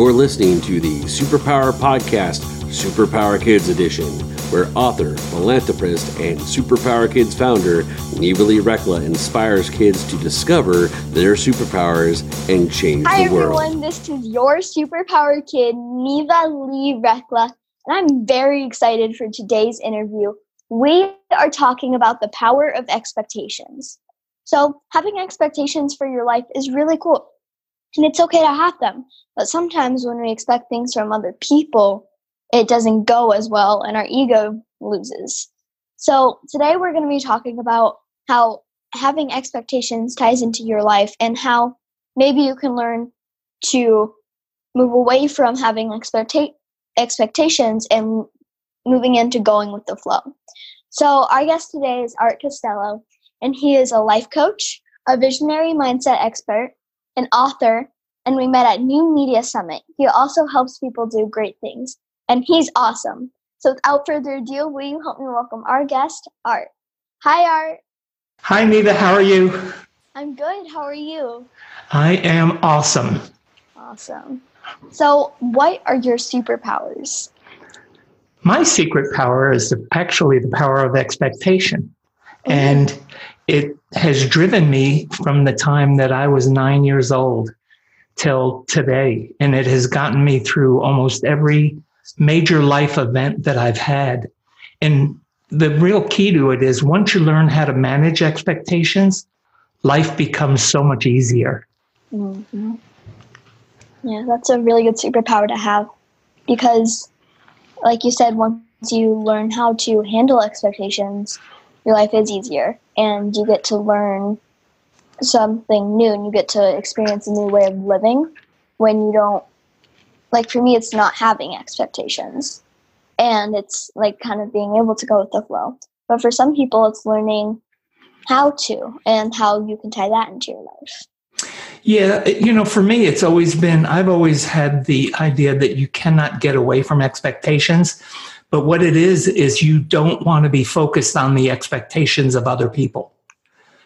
You're listening to the Superpower Podcast, Superpower Kids Edition, where author, philanthropist, and Superpower Kids founder Neva Lee Recla inspires kids to discover their superpowers and change Hi, the world. Hi, everyone. This is your superpower kid, Neva Lee Recla, and I'm very excited for today's interview. We are talking about the power of expectations. So, having expectations for your life is really cool, and it's okay to have them. But sometimes when we expect things from other people, it doesn't go as well, and our ego loses. So, today we're going to be talking about how having expectations ties into your life and how maybe you can learn to move away from having expecta- expectations and moving into going with the flow. So, our guest today is Art Costello, and he is a life coach, a visionary mindset expert, an author, and we met at New Media Summit. He also helps people do great things, and he's awesome. So, without further ado, will you help me welcome our guest, Art? Hi, Art. Hi, Neva. How are you? I'm good. How are you? I am awesome. Awesome. So, what are your superpowers? My secret power is actually the power of expectation. And it has driven me from the time that I was nine years old till today. And it has gotten me through almost every major life event that I've had. And the real key to it is once you learn how to manage expectations, life becomes so much easier. Mm-hmm. Yeah, that's a really good superpower to have because, like you said, once you learn how to handle expectations, your life is easier and you get to learn something new and you get to experience a new way of living when you don't like for me it's not having expectations. And it's like kind of being able to go with the flow. But for some people it's learning how to and how you can tie that into your life. Yeah, you know, for me, it's always been, I've always had the idea that you cannot get away from expectations. But what it is, is you don't want to be focused on the expectations of other people.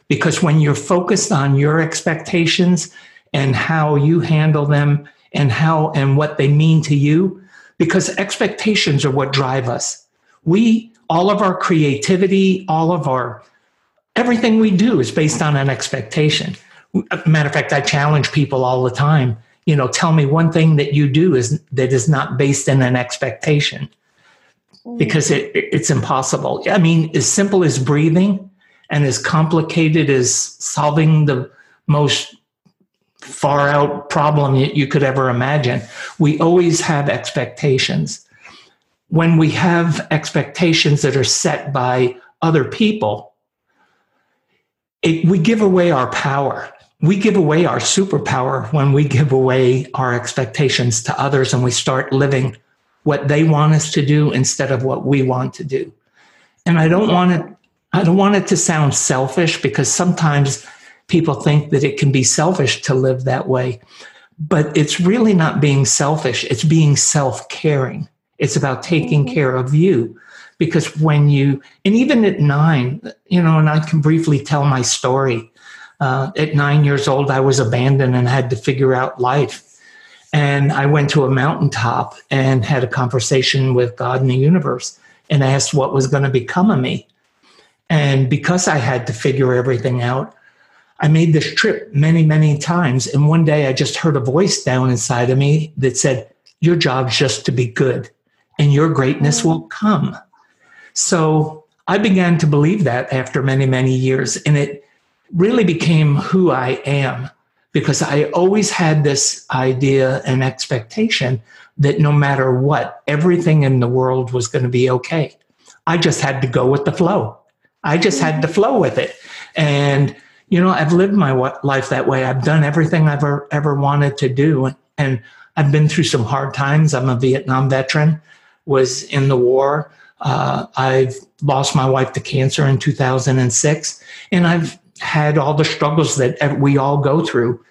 Because when you're focused on your expectations and how you handle them and how and what they mean to you, because expectations are what drive us. We, all of our creativity, all of our, everything we do is based on an expectation matter of fact i challenge people all the time you know tell me one thing that you do is that is not based in an expectation because it, it's impossible. I mean as simple as breathing and as complicated as solving the most far out problem you, you could ever imagine we always have expectations. When we have expectations that are set by other people it, we give away our power. We give away our superpower when we give away our expectations to others and we start living what they want us to do instead of what we want to do. And I don't want it I don't want it to sound selfish because sometimes people think that it can be selfish to live that way. But it's really not being selfish, it's being self-caring. It's about taking Mhm. care of you because when you and even at 9, you know, and I can briefly tell my story uh, at nine years old, I was abandoned and had to figure out life. And I went to a mountaintop and had a conversation with God in the universe and asked what was going to become of me. And because I had to figure everything out, I made this trip many, many times. And one day I just heard a voice down inside of me that said, Your job's just to be good, and your greatness mm. will come. So I began to believe that after many, many years. And it really became who I am because I always had this idea and expectation that no matter what, everything in the world was going to be okay. I just had to go with the flow. I just had to flow with it. And, you know, I've lived my life that way. I've done everything I've ever, ever wanted to do. And I've been through some hard times. I'm a Vietnam veteran, was in the war. Uh, I've lost my wife to cancer in 2006. And I've had all the struggles that we all go through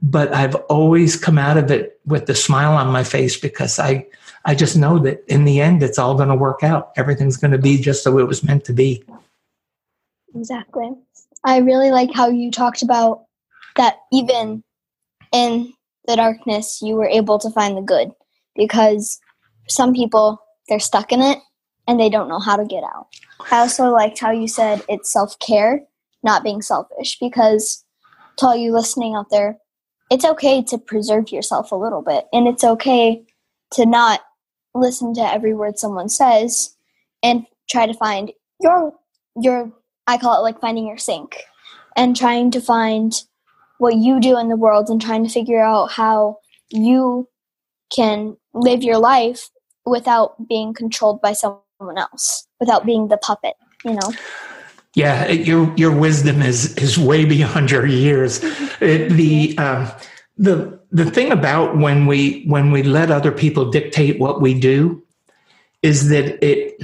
but i've always come out of it with the smile on my face because i i just know that in the end it's all going to work out everything's going to be just the way it was meant to be Exactly. I really like how you talked about that even in the darkness, you were able to find the good because some people, they're stuck in it and they don't know how to get out. I also liked how you said it's self care, not being selfish, because to all you listening out there, it's okay to preserve yourself a little bit and it's okay to not listen to every word someone says and try to find your your I call it like finding your sync and trying to find what you do in the world and trying to figure out how you can live your life without being controlled by someone else, without being the puppet, you know. Yeah, your your wisdom is is way beyond your years. It, the uh, the the thing about when we when we let other people dictate what we do is that it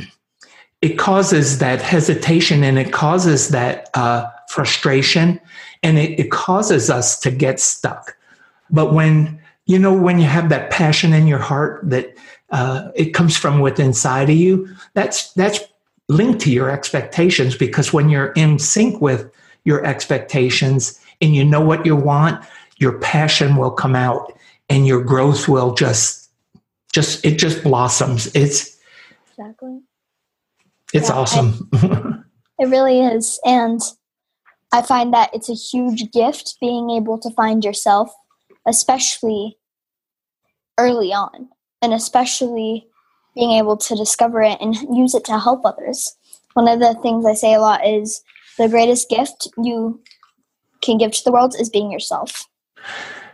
it causes that hesitation and it causes that uh, frustration and it, it causes us to get stuck. But when you know when you have that passion in your heart that uh, it comes from within inside of you, that's that's linked to your expectations because when you're in sync with your expectations and you know what you want, your passion will come out and your growth will just just it just blossoms. It's exactly. It's yeah, awesome. I, it really is. And I find that it's a huge gift being able to find yourself, especially early on, and especially being able to discover it and use it to help others. One of the things I say a lot is the greatest gift you can give to the world is being yourself.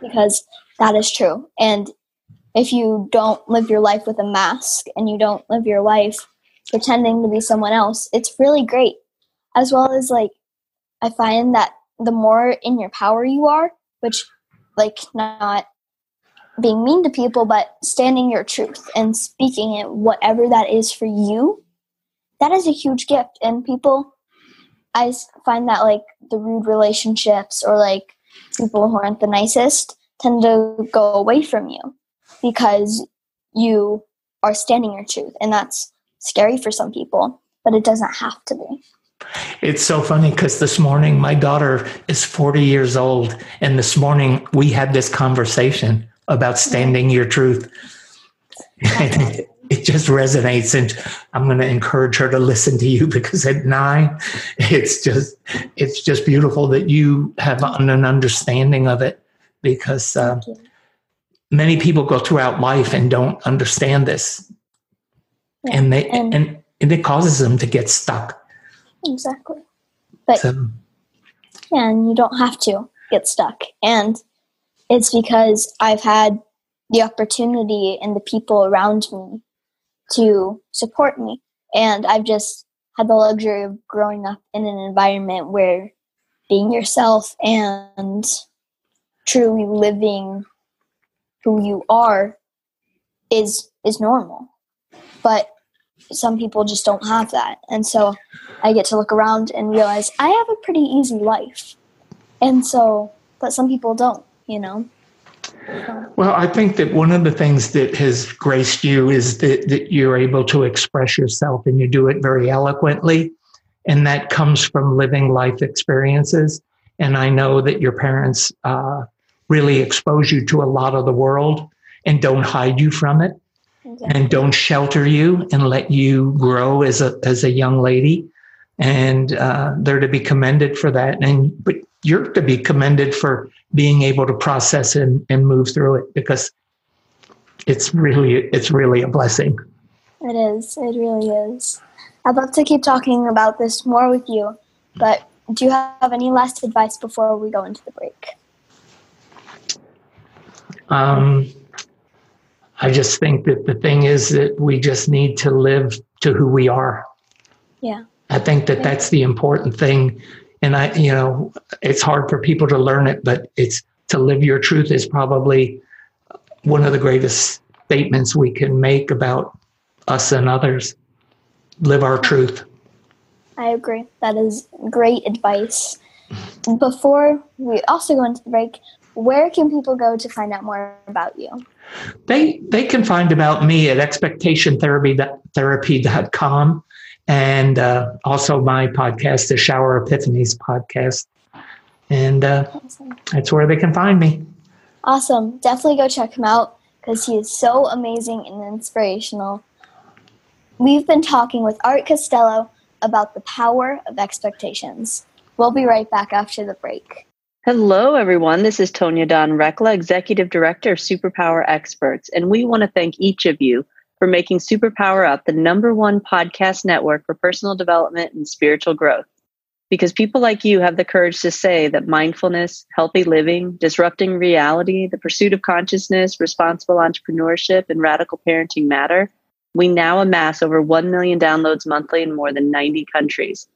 Because that is true. And if you don't live your life with a mask and you don't live your life pretending to be someone else, it's really great. As well as like I find that the more in your power you are, which like not being mean to people, but standing your truth and speaking it, whatever that is for you, that is a huge gift. And people, I find that like the rude relationships or like people who aren't the nicest tend to go away from you because you are standing your truth. And that's scary for some people, but it doesn't have to be. It's so funny because this morning my daughter is 40 years old, and this morning we had this conversation about standing your truth. it, it just resonates, and I'm going to encourage her to listen to you because at nine, it's just it's just beautiful that you have an understanding of it because uh, many people go throughout life and don't understand this, yeah. and they and, and, and it causes them to get stuck Exactly. But so. yeah, and you don't have to get stuck. And it's because I've had the opportunity and the people around me to support me. And I've just had the luxury of growing up in an environment where being yourself and truly living who you are is is normal. But some people just don't have that. And so I get to look around and realize I have a pretty easy life. And so, but some people don't, you know? Well, I think that one of the things that has graced you is that, that you're able to express yourself and you do it very eloquently. And that comes from living life experiences. And I know that your parents uh, really expose you to a lot of the world and don't hide you from it and don't shelter you and let you grow as a as a young lady and uh, they're to be commended for that and but you're to be commended for being able to process and, and move through it because it's really it's really a blessing it is it really is i'd love to keep talking about this more with you but do you have any last advice before we go into the break um I just think that the thing is that we just need to live to who we are. Yeah. I think that yeah. that's the important thing. And I, you know, it's hard for people to learn it, but it's to live your truth is probably one of the greatest statements we can make about us and others. Live our truth. I agree. That is great advice. Before we also go into the break, where can people go to find out more about you? They they can find about me at expectationtherapy.com and uh, also my podcast, the Shower Epiphanies podcast. And uh, awesome. that's where they can find me. Awesome. Definitely go check him out because he is so amazing and inspirational. We've been talking with Art Costello about the power of expectations. We'll be right back after the break. Hello, everyone. This is Tonya Dawn Recla, Executive Director of Superpower Experts, and we want to thank each of you for making Superpower Up the number one podcast network for personal development and spiritual growth. Because people like you have the courage to say that mindfulness, healthy living, disrupting reality, the pursuit of consciousness, responsible entrepreneurship, and radical parenting matter, we now amass over 1 million downloads monthly in more than 90 countries.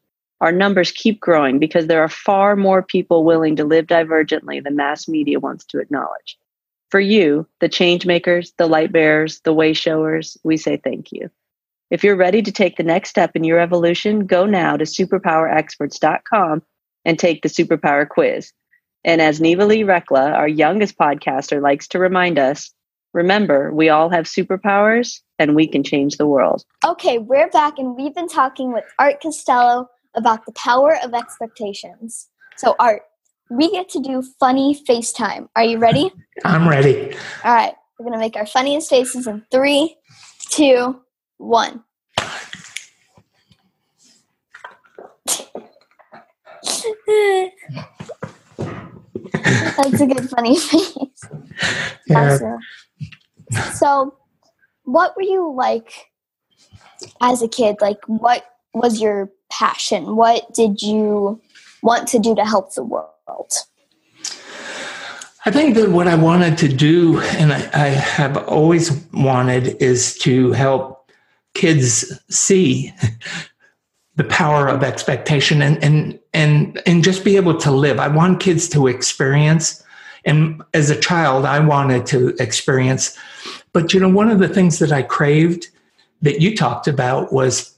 Our numbers keep growing because there are far more people willing to live divergently than mass media wants to acknowledge. For you, the change makers, the light bearers, the way showers, we say thank you. If you're ready to take the next step in your evolution, go now to superpowerexperts.com and take the superpower quiz. And as Neva Lee Recla, our youngest podcaster, likes to remind us, remember, we all have superpowers and we can change the world. Okay, we're back and we've been talking with Art Costello about the power of expectations. So, Art, we get to do funny FaceTime. Are you ready? I'm ready. All right, we're going to make our funniest faces in three, two, one. That's a good funny face. Yeah. Awesome. So, what were you like as a kid? Like, what was your passion? What did you want to do to help the world? I think that what I wanted to do, and I, I have always wanted, is to help kids see the power of expectation and and and and just be able to live. I want kids to experience, and as a child, I wanted to experience. But you know, one of the things that I craved that you talked about was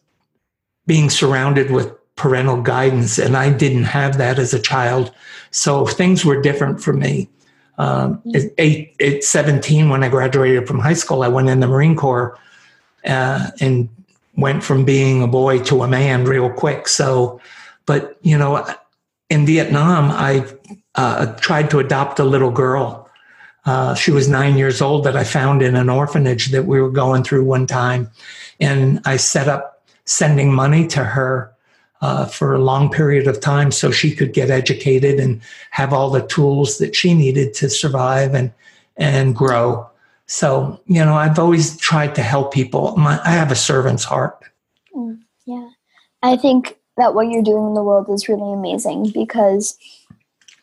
being surrounded with parental guidance, and I didn't have that as a child. So things were different for me. Um, at, eight, at 17, when I graduated from high school, I went in the Marine Corps uh, and went from being a boy to a man real quick. So, but you know, in Vietnam, I uh, tried to adopt a little girl. Uh, she was nine years old that I found in an orphanage that we were going through one time. And I set up sending money to her uh, for a long period of time so she could get educated and have all the tools that she needed to survive and, and grow. So, you know, I've always tried to help people. My, I have a servant's heart. Mm, yeah. I think that what you're doing in the world is really amazing because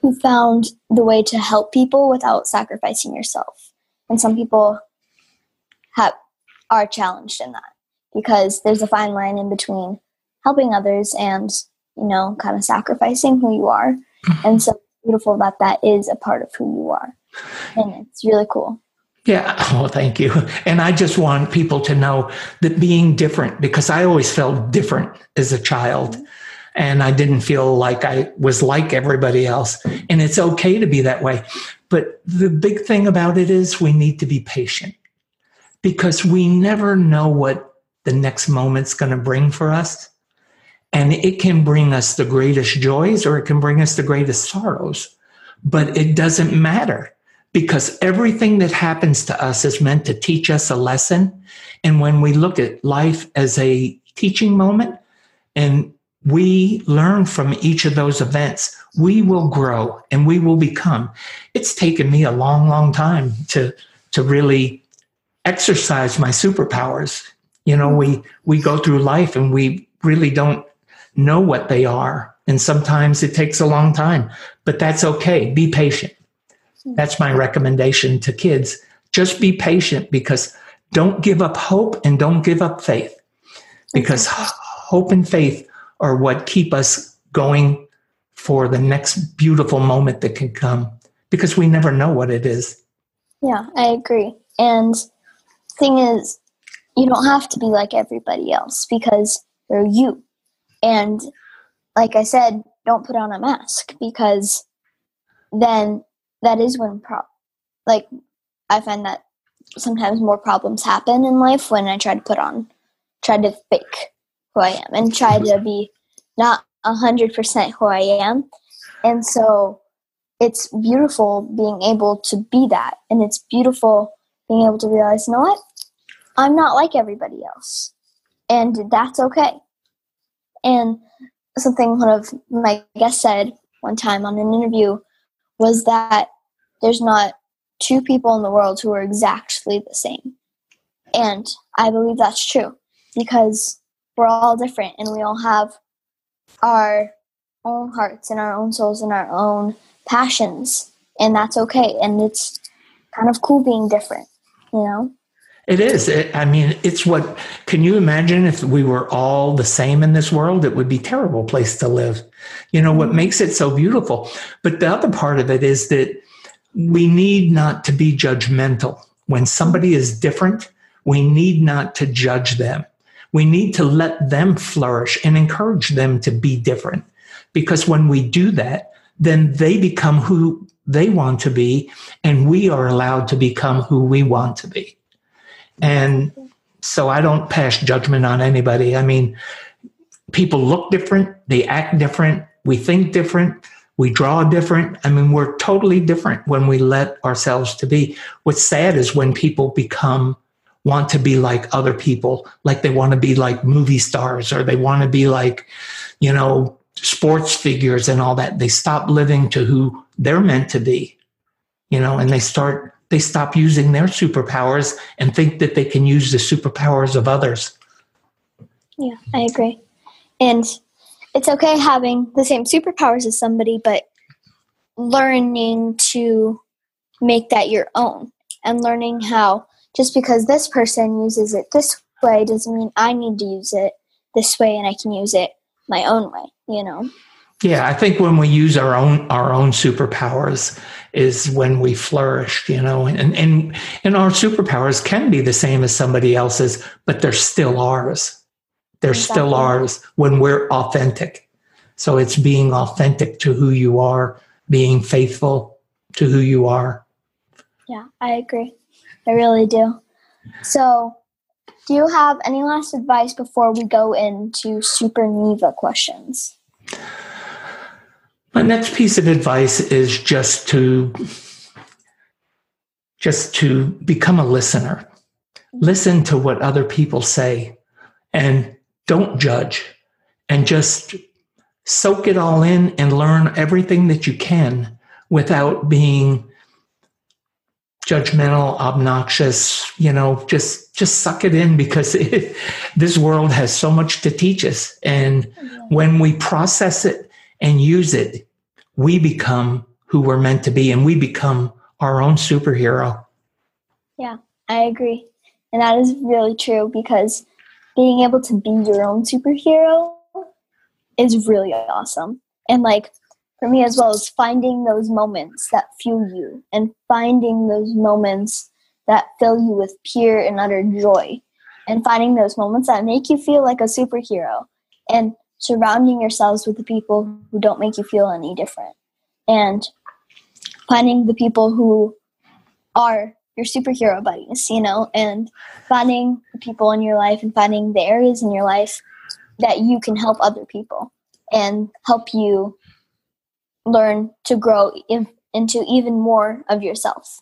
you found the way to help people without sacrificing yourself. And some people have are challenged in that because there's a fine line in between helping others and, you know, kind of sacrificing who you are. Mm-hmm. And so beautiful that that is a part of who you are. And it's really cool. Yeah. Oh, thank you. And I just want people to know that being different, because I always felt different as a child. Mm-hmm. And I didn't feel like I was like everybody else. And it's okay to be that way. But the big thing about it is we need to be patient because we never know what the next moment's going to bring for us. And it can bring us the greatest joys or it can bring us the greatest sorrows. But it doesn't matter because everything that happens to us is meant to teach us a lesson. And when we look at life as a teaching moment and we learn from each of those events, we will grow and we will become. It's taken me a long, long time to, to really exercise my superpowers. You know, we, we go through life and we really don't know what they are. And sometimes it takes a long time, but that's okay. Be patient. That's my recommendation to kids. Just be patient because don't give up hope and don't give up faith because hope and faith are what keep us going for the next beautiful moment that can come because we never know what it is. Yeah, I agree. And thing is, you don't have to be like everybody else because you're you. And like I said, don't put on a mask because then that is when pro like I find that sometimes more problems happen in life when I try to put on try to fake who I am and try to be not a hundred percent who I am. And so it's beautiful being able to be that. And it's beautiful being able to realize, you know what? I'm not like everybody else. And that's okay. And something one of my guests said one time on an interview was that there's not two people in the world who are exactly the same. And I believe that's true because we're all different and we all have our own hearts and our own souls and our own passions. And that's okay. And it's kind of cool being different, you know? It is. It, I mean, it's what. Can you imagine if we were all the same in this world? It would be a terrible place to live. You know what mm-hmm. makes it so beautiful. But the other part of it is that we need not to be judgmental. When somebody is different, we need not to judge them. We need to let them flourish and encourage them to be different. Because when we do that, then they become who they want to be, and we are allowed to become who we want to be. And so I don't pass judgment on anybody. I mean, people look different, they act different, we think different, we draw different. I mean, we're totally different when we let ourselves to be. What's sad is when people become want to be like other people, like they want to be like movie stars or they want to be like, you know, sports figures and all that. They stop living to who they're meant to be, you know, and they start they stop using their superpowers and think that they can use the superpowers of others. Yeah, I agree. And it's okay having the same superpowers as somebody, but learning to make that your own and learning how just because this person uses it this way doesn't mean I need to use it this way and I can use it my own way, you know? Yeah, I think when we use our own our own superpowers is when we flourish, you know, and and and our superpowers can be the same as somebody else's, but they're still ours. They're exactly. still ours when we're authentic. So it's being authentic to who you are, being faithful to who you are. Yeah, I agree. I really do. So, do you have any last advice before we go into Super Neva questions? My next piece of advice is just to just to become a listener. Listen to what other people say and don't judge and just soak it all in and learn everything that you can without being judgmental obnoxious you know just just suck it in because it, this world has so much to teach us and when we process it and use it, we become who we're meant to be and we become our own superhero. Yeah, I agree. And that is really true because being able to be your own superhero is really awesome. And like for me as well is finding those moments that fuel you and finding those moments that fill you with pure and utter joy and finding those moments that make you feel like a superhero. And surrounding yourselves with the people who don't make you feel any different and finding the people who are your superhero buddies, you know, and finding the people in your life and finding the areas in your life that you can help other people and help you learn to grow in, into even more of yourself.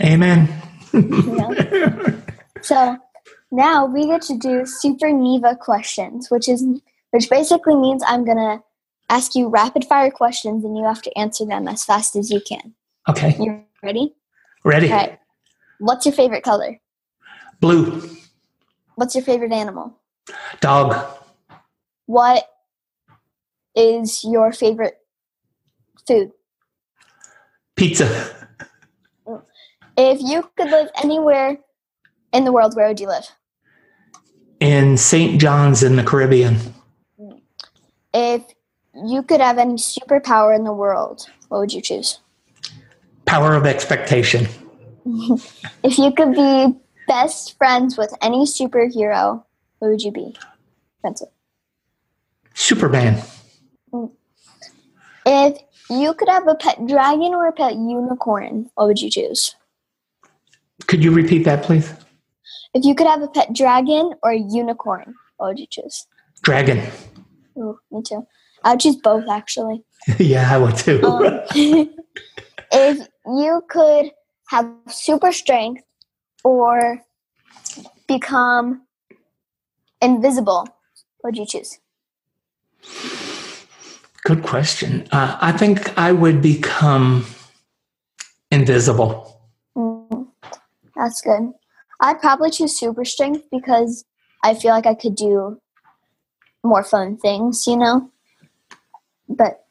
Amen. so now we get to do Super Neva questions, which is which basically means I'm going to ask you rapid fire questions and you have to answer them as fast as you can. Okay. You ready? Ready. All right. What's your favorite color? Blue. What's your favorite animal? Dog. What is your favorite food? Pizza. If you could live anywhere in the world, where would you live? In St. John's in the Caribbean. If you could have any superpower in the world, what would you choose? Power of expectation. if you could be best friends with any superhero, who would you be? It. Superman. Mm. If you could have a pet dragon or a pet unicorn, what would you choose? Could you repeat that, please? If you could have a pet dragon or a unicorn, what would you choose? Dragon. Ooh, me too. I would choose both actually. yeah, I would too. Um, if you could have super strength or become invisible, what would you choose? Good question. Uh, I think I would become invisible. Mm, that's good. I'd probably choose super strength because I feel like I could do more fun things, you know? But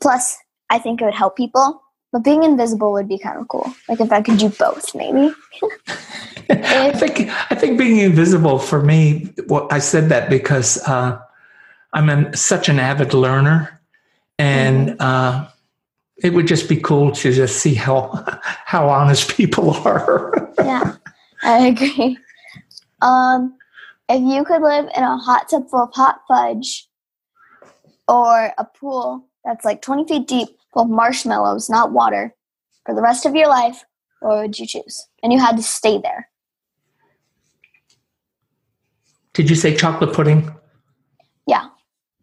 plus, I think it would help people. But being invisible would be kind of cool. Like if I could do both, maybe. I think I think being invisible for me. Well, I said that because uh, I'm an, such an avid learner, and mm-hmm. uh, it would just be cool to just see how how honest people are. yeah, I agree. Um, if you could live in a hot tub full of hot fudge, or a pool that's like 20 feet deep full of marshmallows, not water, for the rest of your life, what would you choose? And you had to stay there. Did you say chocolate pudding? Yeah.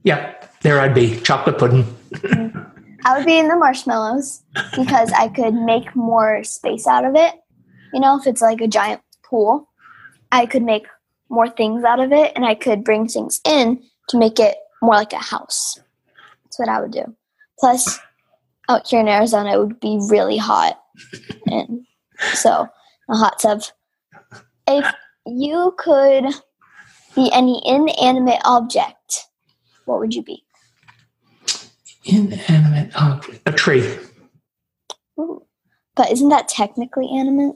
Yeah, there I'd be. Chocolate pudding. Mm-hmm. I would be in the marshmallows because I could make more space out of it. You know, if it's like a giant pool, I could make more things out of it and I could bring things in to make it more like a house. That's what I would do. Plus, out here in Arizona, it would be really hot. And so, a hot tub. If you could be any inanimate object, what would you be? Inanimate object. A tree. Ooh. But isn't that technically animate?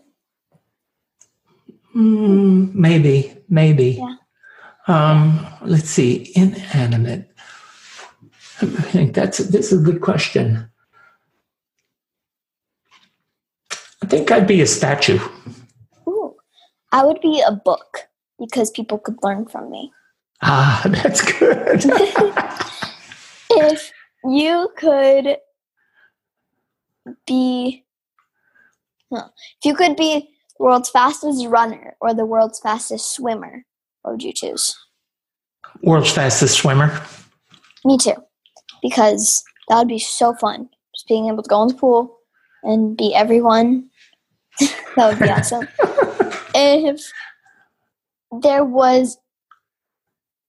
Mm, maybe, maybe. Yeah. Um, let's see, inanimate. I think that's this is a good question. I think I'd be a statue. Ooh, I would be a book because people could learn from me. Ah, that's good. if you could be, well, if you could be world's fastest runner or the world's fastest swimmer, what would you choose? World's fastest swimmer. Me too, because that would be so fun. Just being able to go in the pool and beat everyone. that would be awesome. if there was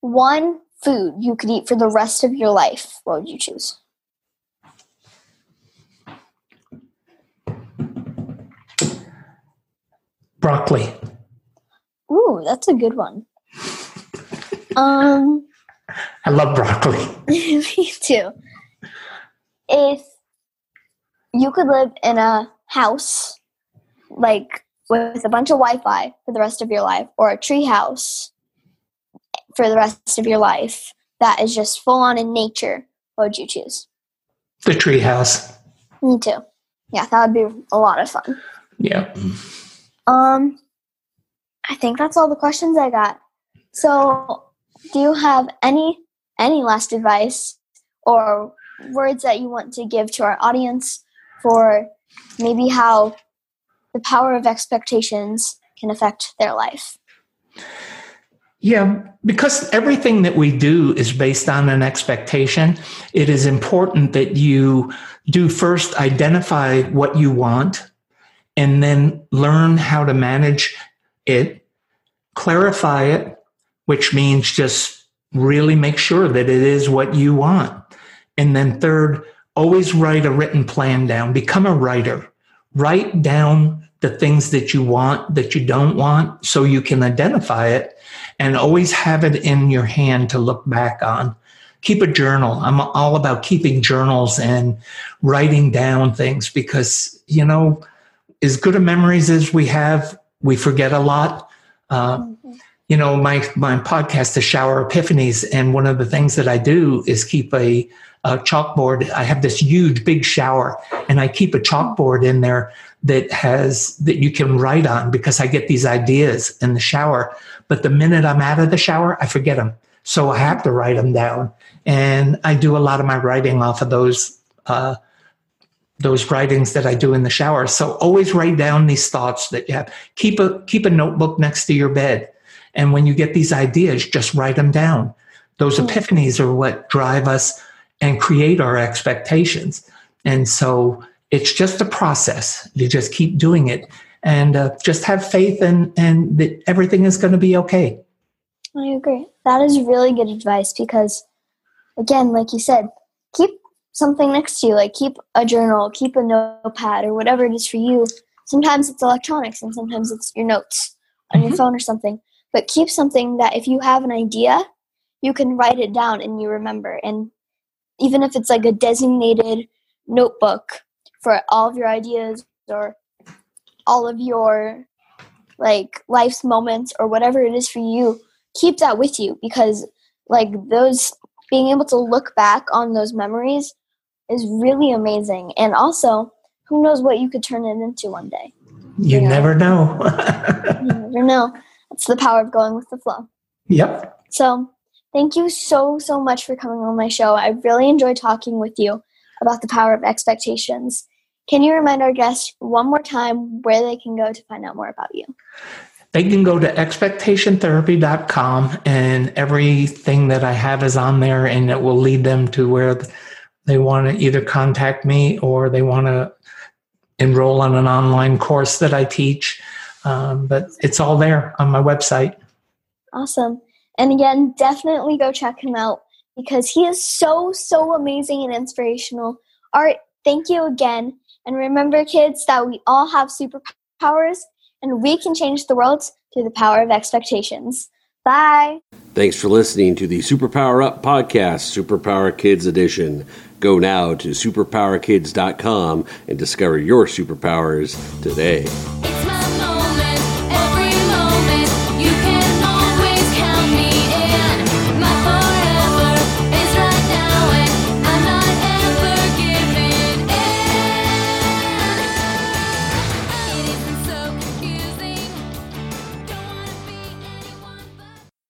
one food you could eat for the rest of your life, what would you choose? Broccoli. Ooh, that's a good one. um, I love broccoli. me too. If you could live in a house, like with a bunch of Wi-Fi for the rest of your life, or a tree house for the rest of your life that is just full on in nature, what would you choose? The tree house. Me too. Yeah, that would be a lot of fun. Yeah. Um, I think that's all the questions I got. So, do you have any any last advice or words that you want to give to our audience for maybe how the power of expectations can affect their life? Yeah, because everything that we do is based on an expectation, it is important that you do first identify what you want and then learn how to manage it, clarify it, which means just really make sure that it is what you want. And then, third, always write a written plan down, become a writer. Write down the things that you want, that you don't want, so you can identify it and always have it in your hand to look back on. Keep a journal. I'm all about keeping journals and writing down things because, you know, as good a memories as we have, we forget a lot. Uh, mm-hmm. You know, my my podcast is Shower Epiphanies, and one of the things that I do is keep a, a chalkboard. I have this huge, big shower, and I keep a chalkboard in there that has that you can write on because I get these ideas in the shower. But the minute I'm out of the shower, I forget them, so I have to write them down, and I do a lot of my writing off of those. Uh, those writings that I do in the shower. So always write down these thoughts that you have. Keep a keep a notebook next to your bed. And when you get these ideas, just write them down. Those mm. epiphanies are what drive us and create our expectations. And so it's just a process. You just keep doing it and uh, just have faith and, and that everything is going to be okay. I agree. That is really good advice because, again, like you said, keep something next to you. Like keep a journal, keep a notepad, or whatever it is for you. Sometimes it's electronics, and sometimes it's your notes on mm-hmm. your phone or something. But keep something that if you have an idea, you can write it down and you remember. And even if it's like a designated notebook for all of your ideas or all of your like life's moments or whatever it is for you keep that with you because like those being able to look back on those memories is really amazing. And also who knows what you could turn it into one day. You, you know? never know. You never know. It's the power of going with the flow. Yep. So thank you so so much for coming on my show. I really enjoyed talking with you about the power of expectations. Can you remind our guests one more time where they can go to find out more about you? They can go to expectationtherapy.com and everything that I have is on there and it will lead them to where they want to either contact me or they want to enroll on an online course that I teach. Um, but it's all there on my website. Awesome. And again, definitely go check him out because he is so, so amazing and inspirational. All right, thank you again. And remember, kids, that we all have superpowers and we can change the world through the power of expectations. Bye. Thanks for listening to the Superpower Up podcast, Superpower Kids Edition. Go now to superpowerkids.com and discover your superpowers today.